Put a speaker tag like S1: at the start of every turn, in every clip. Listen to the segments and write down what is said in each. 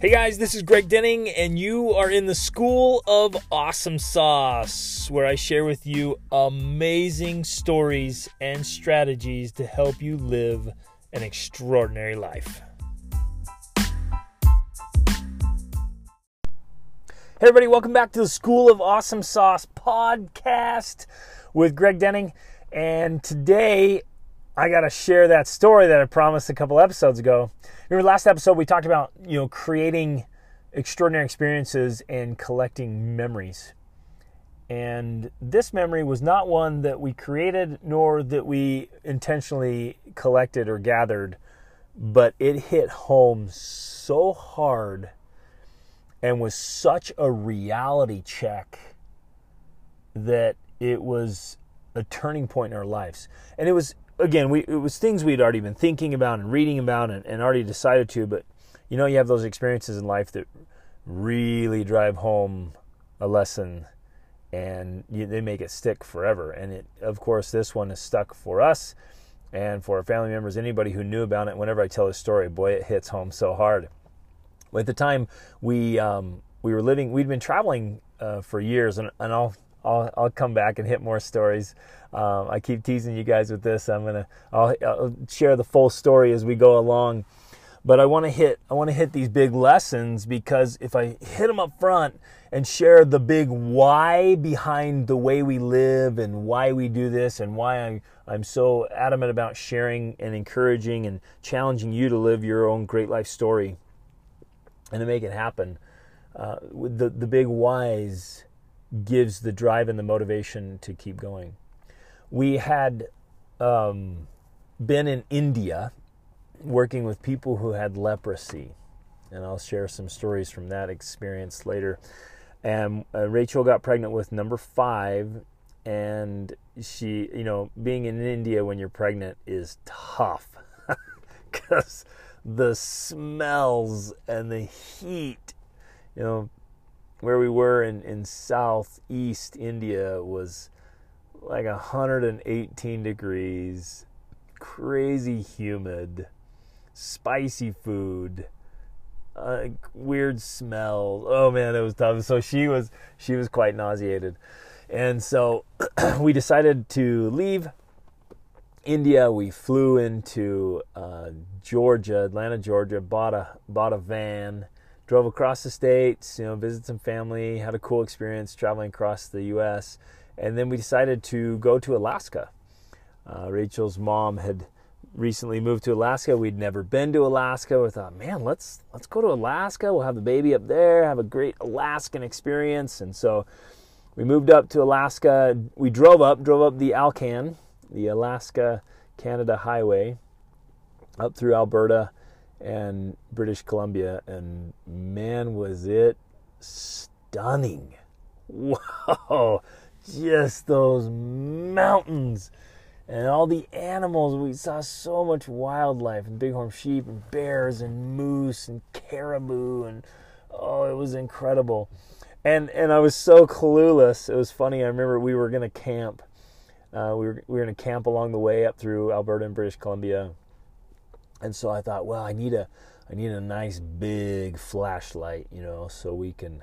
S1: Hey guys, this is Greg Denning, and you are in the School of Awesome Sauce, where I share with you amazing stories and strategies to help you live an extraordinary life. Hey, everybody, welcome back to the School of Awesome Sauce podcast with Greg Denning. And today I got to share that story that I promised a couple episodes ago. Remember last episode we talked about, you know, creating extraordinary experiences and collecting memories. And this memory was not one that we created nor that we intentionally collected or gathered, but it hit home so hard and was such a reality check that it was a turning point in our lives. And it was again, we it was things we'd already been thinking about and reading about and, and already decided to, but you know, you have those experiences in life that really drive home a lesson and you, they make it stick forever. And it, of course, this one is stuck for us and for our family members, anybody who knew about it. Whenever I tell this story, boy, it hits home so hard. At the time, we um, we were living, we'd been traveling uh, for years, and, and I'll I'll, I'll come back and hit more stories. Um, I keep teasing you guys with this. I'm gonna I'll, I'll share the full story as we go along, but I want to hit I want to hit these big lessons because if I hit them up front and share the big why behind the way we live and why we do this and why I'm I'm so adamant about sharing and encouraging and challenging you to live your own great life story and to make it happen. Uh, the the big whys gives the drive and the motivation to keep going. We had um, been in India working with people who had leprosy, and I'll share some stories from that experience later. And uh, Rachel got pregnant with number five, and she, you know, being in India when you're pregnant is tough because the smells and the heat, you know, where we were in, in southeast India was like 118 degrees, crazy humid, spicy food, uh, weird smell. Oh man, it was tough. So she was she was quite nauseated, and so we decided to leave India. We flew into uh, Georgia, Atlanta, Georgia. Bought a bought a van drove across the states, you know, visited some family, had a cool experience traveling across the U.S., and then we decided to go to Alaska. Uh, Rachel's mom had recently moved to Alaska. We'd never been to Alaska. We thought, man, let's let's go to Alaska. We'll have the baby up there, have a great Alaskan experience. And so we moved up to Alaska. We drove up, drove up the Alcan, the Alaska Canada Highway, up through Alberta and British Columbia, and man, was it stunning! Wow, just those mountains and all the animals. We saw so much wildlife and bighorn sheep and bears and moose and caribou, and oh, it was incredible. And and I was so clueless. It was funny. I remember we were gonna camp. Uh, we were we were gonna camp along the way up through Alberta and British Columbia and so I thought, well, I need a I need a nice big flashlight, you know, so we can,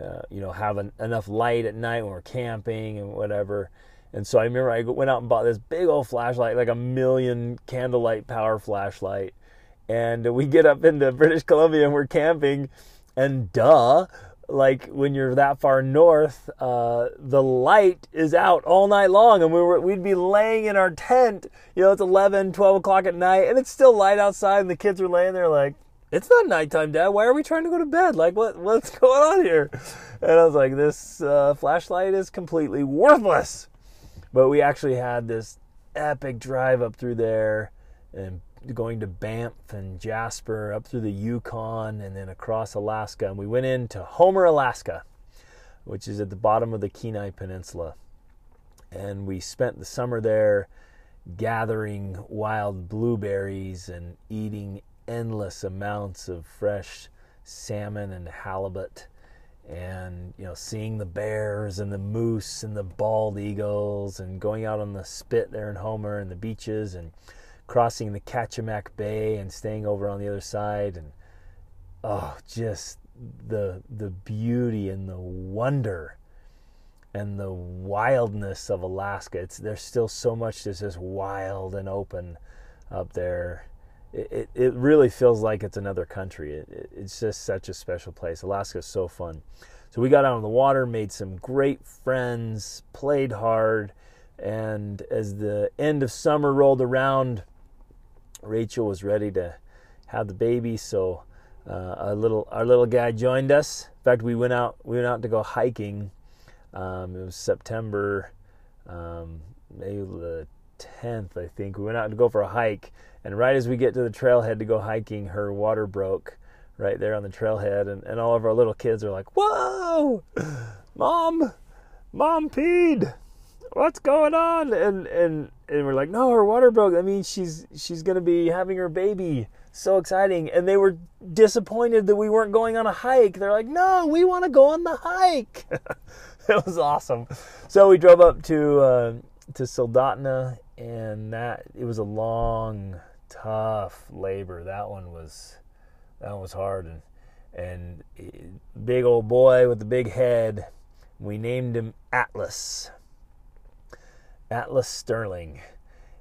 S1: uh, you know, have an, enough light at night when we're camping and whatever. And so I remember I went out and bought this big old flashlight, like a million candlelight power flashlight. And we get up into British Columbia and we're camping, and duh, like when you're that far north, uh, the light is out all night long, and we were we'd be laying in our tent. You know, it's 11, 12 o'clock at night, and it's still light outside, and the kids are laying there like, "It's not nighttime, Dad. Why are we trying to go to bed? Like, what what's going on here?" And I was like, "This uh, flashlight is completely worthless." But we actually had this epic drive up through there, and going to Banff and Jasper up through the Yukon and then across Alaska. And we went into Homer, Alaska, which is at the bottom of the Kenai Peninsula. And we spent the summer there gathering wild blueberries and eating endless amounts of fresh salmon and halibut and you know seeing the bears and the moose and the bald eagles and going out on the spit there in Homer and the beaches and crossing the Kachemak Bay and staying over on the other side. And oh, just the the beauty and the wonder and the wildness of Alaska. It's there's still so much that's just wild and open up there. It, it, it really feels like it's another country. It, it, it's just such a special place. Alaska is so fun. So we got out on the water, made some great friends, played hard, and as the end of summer rolled around, Rachel was ready to have the baby. So uh, our little our little guy joined us. In fact, we went out we went out to go hiking. Um, it was September, um, maybe the 10th, I think. We went out to go for a hike, and right as we get to the trailhead to go hiking, her water broke right there on the trailhead, and, and all of our little kids are like, "Whoa, mom, mom peed." What's going on? And and and we're like, no, her water broke. I mean, she's she's gonna be having her baby. So exciting! And they were disappointed that we weren't going on a hike. They're like, no, we want to go on the hike. it was awesome. So we drove up to uh, to Soldotna, and that it was a long, tough labor. That one was that one was hard, and and big old boy with the big head. We named him Atlas. Atlas Sterling,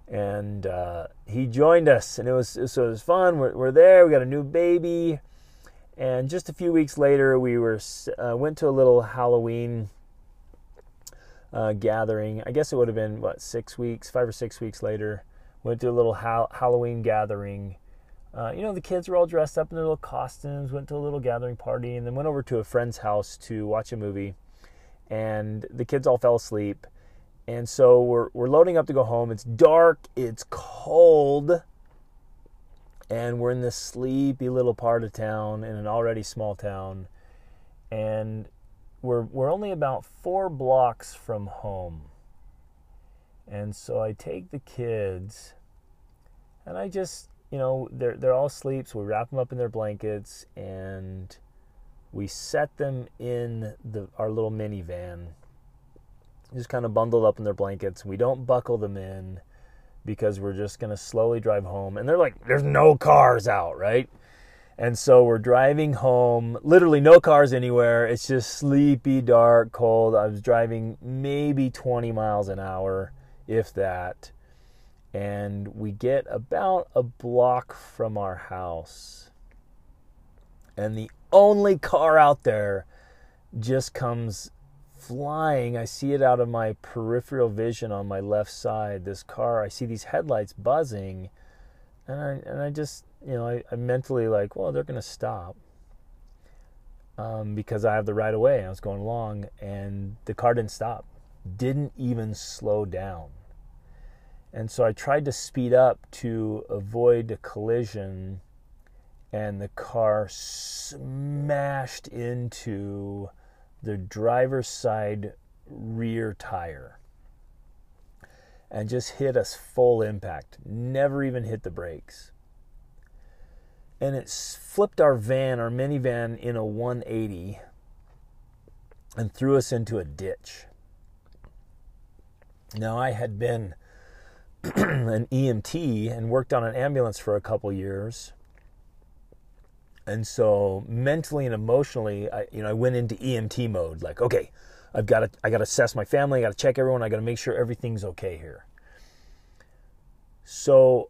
S1: and uh, he joined us, and it was so it was fun. We're, we're there. We got a new baby, and just a few weeks later, we were uh, went to a little Halloween uh, gathering. I guess it would have been what six weeks, five or six weeks later. Went to a little ha- Halloween gathering. Uh, you know, the kids were all dressed up in their little costumes. Went to a little gathering party, and then went over to a friend's house to watch a movie. And the kids all fell asleep. And so we're we're loading up to go home. It's dark. It's cold. And we're in this sleepy little part of town in an already small town. And we're we're only about four blocks from home. And so I take the kids and I just you know, they're they're all asleep, so we wrap them up in their blankets and we set them in the our little minivan. Just kind of bundled up in their blankets. We don't buckle them in because we're just going to slowly drive home. And they're like, there's no cars out, right? And so we're driving home, literally no cars anywhere. It's just sleepy, dark, cold. I was driving maybe 20 miles an hour, if that. And we get about a block from our house. And the only car out there just comes flying. I see it out of my peripheral vision on my left side. This car, I see these headlights buzzing. And I, and I just you know, I, I mentally like, well, they're going to stop um, because I have the right of way. I was going along, and the car didn't stop, didn't even slow down. And so I tried to speed up to avoid a collision, and the car smashed into the driver's side rear tire and just hit us full impact. Never even hit the brakes and it flipped our van, our minivan, in a 180 and threw us into a ditch. Now, I had been an EMT and worked on an ambulance for a couple years. And so mentally and emotionally, I, you know, I went into EMT mode. Like, okay, I've got to, I got to assess my family. I got to check everyone. I got to make sure everything's okay here. So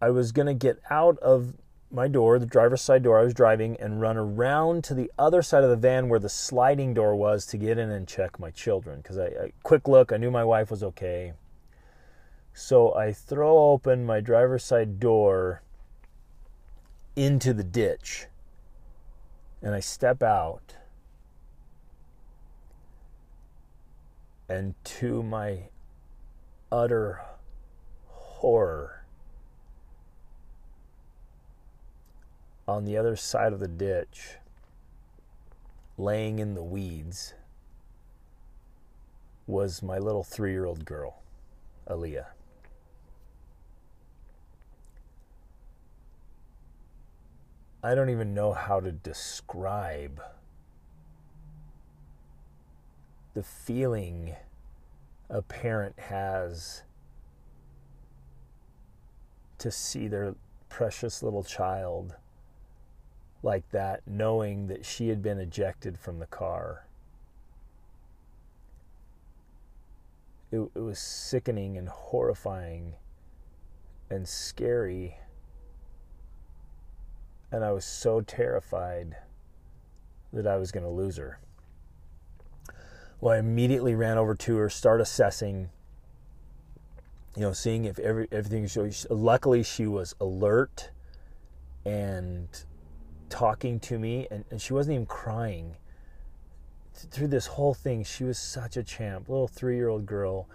S1: I was going to get out of my door, the driver's side door I was driving, and run around to the other side of the van where the sliding door was to get in and check my children. Because I, I quick look, I knew my wife was okay. So I throw open my driver's side door into the ditch, and I step out. And to my utter horror, on the other side of the ditch, laying in the weeds, was my little three year old girl, Aaliyah. I don't even know how to describe the feeling a parent has to see their precious little child like that, knowing that she had been ejected from the car. It, it was sickening and horrifying and scary. And I was so terrified that I was going to lose her. Well, I immediately ran over to her, start assessing, you know, seeing if every everything. was. luckily, she was alert and talking to me, and, and she wasn't even crying. Through this whole thing, she was such a champ, little three year old girl.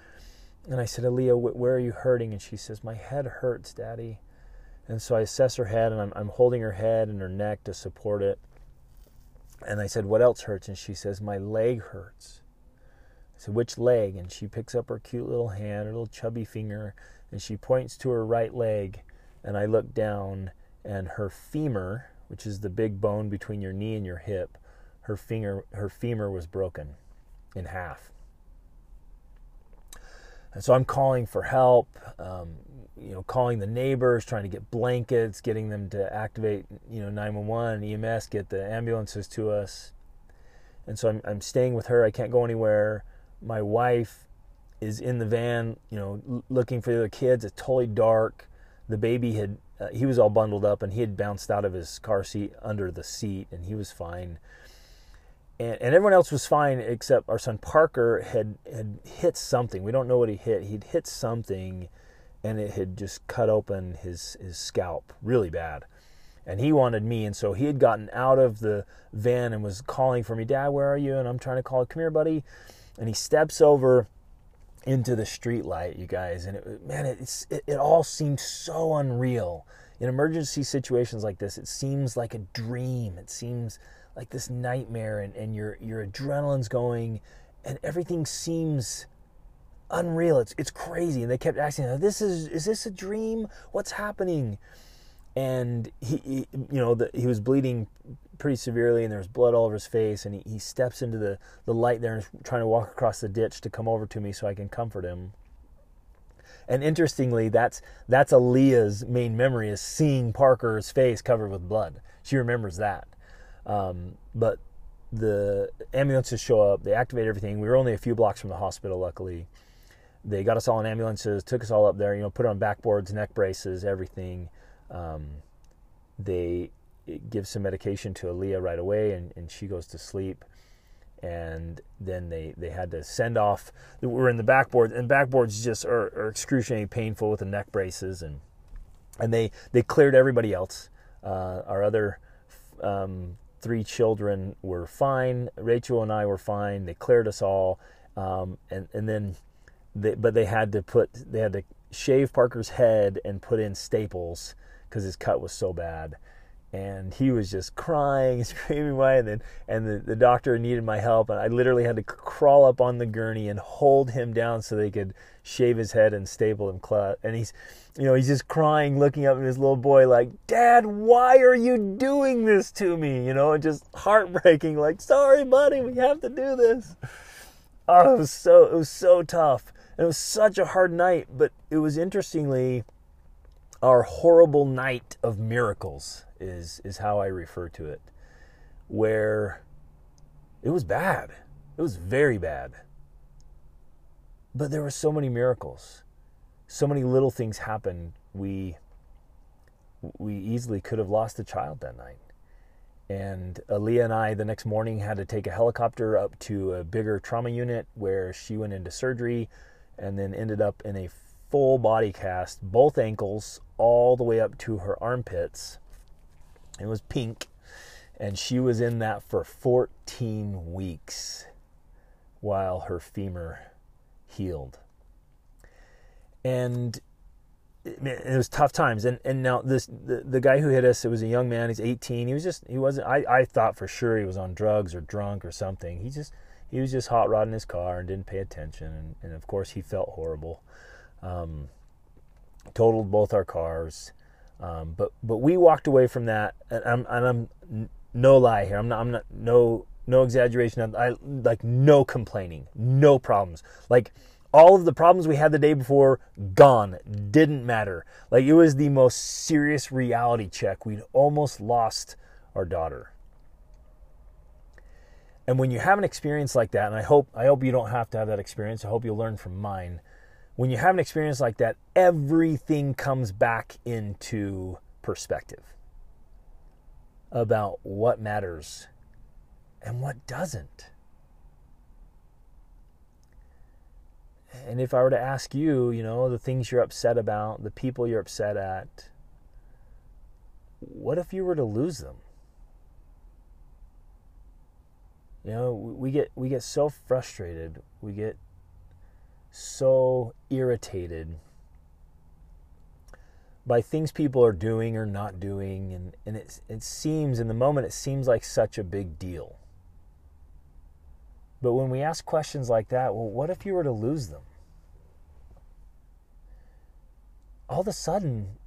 S1: And I said, Aaliyah, where are you hurting? And she says, My head hurts, Daddy. And so I assess her head, and I'm, I'm holding her head and her neck to support it. And I said, What else hurts? And she says, My leg hurts. I said, Which leg? And she picks up her cute little hand, her little chubby finger, and she points to her right leg. And I look down, and her femur, which is the big bone between your knee and your hip, her finger, her femur was broken in half. And so I'm calling for help, um, you know, calling the neighbors, trying to get blankets, getting them to activate, you know, 911 EMS, get the ambulances to us. And so I'm, I'm staying with her. I can't go anywhere. My wife is in the van, you know, looking for the other kids. It's totally dark. The baby had, uh, he was all bundled up and he had bounced out of his car seat under the seat and he was fine and, and everyone else was fine except our son Parker had had hit something. We don't know what he hit. He'd hit something, and it had just cut open his his scalp really bad. And he wanted me, and so he had gotten out of the van and was calling for me, Dad, where are you? And I'm trying to call, come here, buddy. And he steps over into the street light, you guys, and it, man, it's it, it all seemed so unreal. In emergency situations like this, it seems like a dream. It seems like this nightmare and, and your your adrenaline's going and everything seems unreal. It's it's crazy. And they kept asking, "This is is this a dream? What's happening?" And he, he you know, the, he was bleeding pretty severely, and there was blood all over his face. And he, he steps into the the light there and is trying to walk across the ditch to come over to me so I can comfort him. And interestingly, that's that's Aaliyah's main memory is seeing Parker's face covered with blood. She remembers that. Um, but the ambulances show up, they activate everything. We were only a few blocks from the hospital, luckily. They got us all in ambulances, took us all up there, you know, put on backboards, neck braces, everything. Um, they give some medication to Aaliyah right away, and, and she goes to sleep. And then they, they had to send off. We're in the backboard, and backboards just are, are excruciatingly painful with the neck braces, and and they they cleared everybody else. Uh, our other um, three children were fine. Rachel and I were fine. They cleared us all, um, and and then, they, but they had to put they had to shave Parker's head and put in staples because his cut was so bad and he was just crying, screaming away. And then, and the, the doctor needed my help, and I literally had to crawl up on the gurney and hold him down so they could shave his head and staple him. And he's, you know, he's just crying, looking up at his little boy, like, "Dad, why are you doing this to me?" You know, just heartbreaking. Like, sorry, buddy, we have to do this. Oh, it was so it was so tough. And it was such a hard night, but it was interestingly our horrible night of miracles is is how I refer to it, where it was bad. It was very bad. But there were so many miracles. So many little things happened. We we easily could have lost a child that night. And Aaliyah and I, the next morning, had to take a helicopter up to a bigger trauma unit where she went into surgery and then ended up in a full body cast, both ankles, all the way up to her armpits. It was pink, and she was in that for 14 weeks while her femur healed. And it, was tough times. And and now this the, the guy who hit us, it was a young man. He's 18. He was just he wasn't. I I thought for sure he was on drugs or drunk or something. He just he was just hot rodding his car and didn't pay attention. And, and of course he felt horrible. Um, totaled both our cars. Um, but but we walked away from that, and I'm, and I'm no lie here. I'm not. I'm not. No no exaggeration. I like no complaining, no problems. Like all of the problems we had the day before gone didn't matter like it was the most serious reality check we'd almost lost our daughter. And when you have an experience like that, and I hope I hope you don't have to have that experience. I hope you'll learn from mine. When you have an experience like that, everything comes back into perspective about what matters and what doesn't. And if I were to ask you, you know, the things you're upset about, the people you're upset at, what if you were to lose them? You know, we get we get so frustrated, we get so irritated by things people are doing or not doing and, and it, it seems in the moment it seems like such a big deal but when we ask questions like that, well, what if you were to lose them? All of a sudden,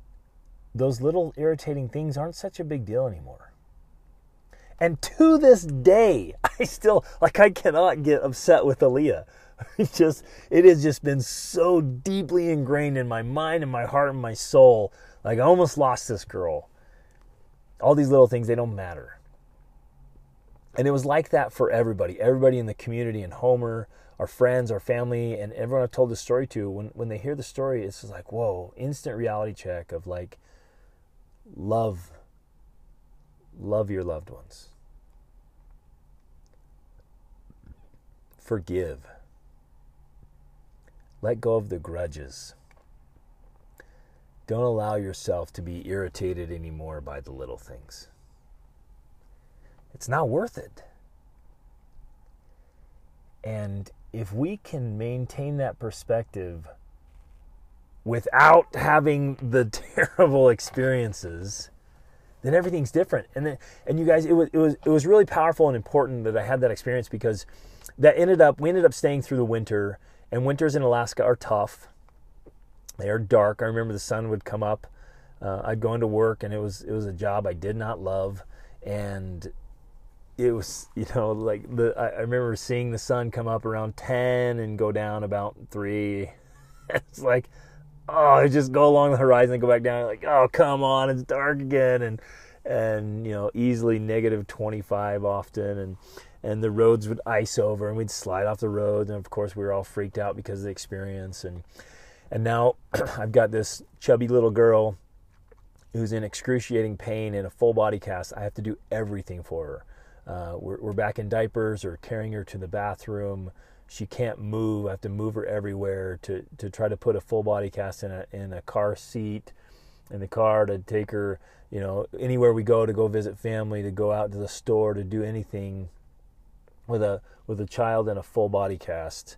S1: those little irritating things aren't such a big deal anymore. And to this day, I still, like, I cannot get upset with Aaliyah. It just, it has just been so deeply ingrained in my mind and my heart and my soul. Like, I almost lost this girl. All these little things, they don't matter. And it was like that for everybody, everybody in the community, and Homer, our friends, our family, and everyone I've told this story to. When when they hear the story, it's just like, whoa, instant reality check of like, love, love your loved ones, forgive, let go of the grudges. Don't allow yourself to be irritated anymore by the little things it's not worth it. And if we can maintain that perspective without having the terrible experiences, then everything's different. And then, and you guys, it was it was it was really powerful and important that I had that experience because that ended up we ended up staying through the winter. And winters in Alaska are tough. They are dark. I remember the sun would come up. Uh, I'd go into work, and it was it was a job I did not love, and it was you know like the I, I, remember seeing the sun come up around 10 and go down about 3 it's like oh I just go along the horizon and go back down like oh come on it's dark again and and you know easily negative 25 often and and the roads would ice over and we'd slide off the roads and of course we were all freaked out because of the experience and and now I've got this chubby little girl who's in excruciating pain in a full body cast I have to do everything for her uh, we're, we're back in diapers or carrying her to the bathroom. She can't move. I have to move her everywhere to, to try to put a full body cast in a, in a car seat in the car to take her, you know, anywhere we go to go visit family, to go out to the store, to do anything with a with a child in a full body cast.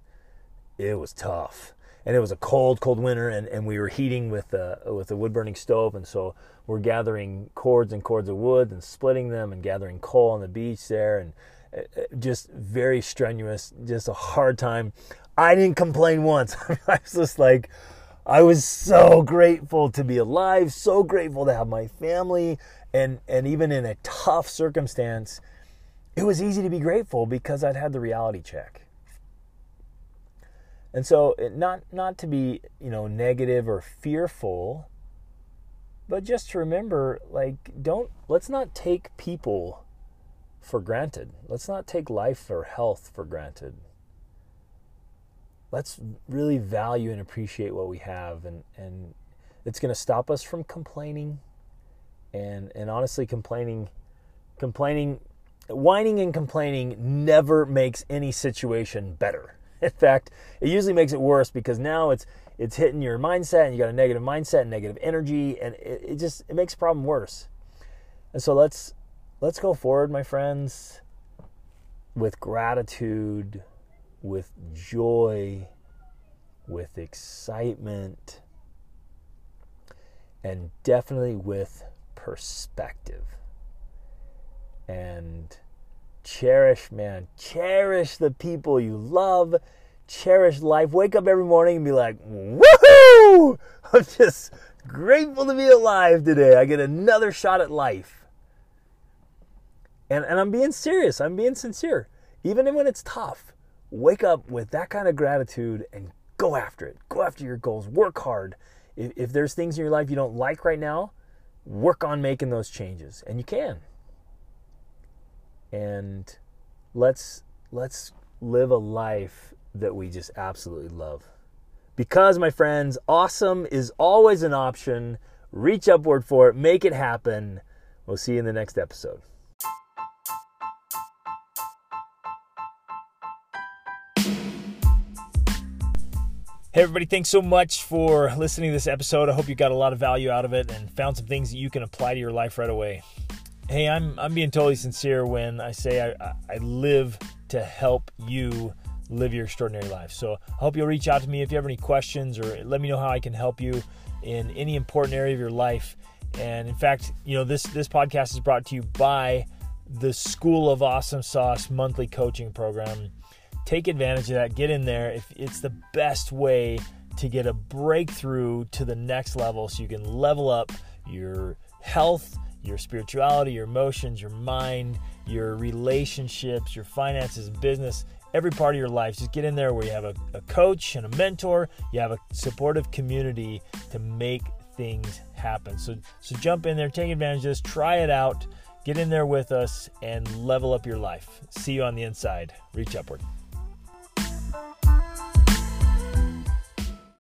S1: It was tough and it was a cold, cold winter, and, and we were heating with a with a wood burning stove, and so we're gathering cords and cords of wood and splitting them, and gathering coal on the beach there, and uh, uh, just very strenuous, just a hard time. I didn't complain once. I was just like, I was so grateful to be alive, so grateful to have my family, and and even in a tough circumstance, it was easy to be grateful because I'd had the reality check and so, not not to be you know negative or fearful, but just to remember, like, don't let's not take people for granted. Let's not take life or health for granted. Let's really value and appreciate what we have, and and it's going to stop us from complaining, and and honestly, complaining, complaining, whining and complaining never makes any situation better in fact, it usually makes it worse because now it's it's hitting your mindset and you got a negative mindset and negative energy and it, it just it makes the problem worse. And so let's let's go forward, my friends, with gratitude, with joy, with excitement, and definitely with perspective. And cherish, man, cherish the people you love, cherish life. Wake up every morning and be like, woohoo! I'm just grateful to be alive today. I get another shot at life. And, and I'm being serious, I'm being sincere. Even when it's tough, wake up with that kind of gratitude and go after it. Go after your goals, work hard. If, if there's things in your life you don't like right now, work on making those changes. And you can. and let's let's live a life that we just absolutely love. Because my friends, awesome is always an option. Reach upward for it, make it happen. We'll see you in the next episode. Hey, everybody, thanks so much for listening to this episode. I hope you got a lot of value out of it and found some things that you can apply to your life right away. Hey, I'm, I'm being totally sincere when I say I, I live to help you live your extraordinary life. So I hope you'll reach out to me if you have any questions or let me know how I can help you in any important area of your life. And in fact, you know, this, this podcast is brought to you by the School of Awesome Sauce monthly coaching program take advantage of that. Get in there. If it's the best way to get a breakthrough to the next level so you can level up your health, your spirituality, your emotions, your mind, your relationships, your finances, business, every part of your life. Just get in there where you have a, a coach and a mentor, you have a supportive community to make things happen. So so jump in there, take advantage of this, try it out, get in there with us and level up your life. See you on the inside. Reach upward.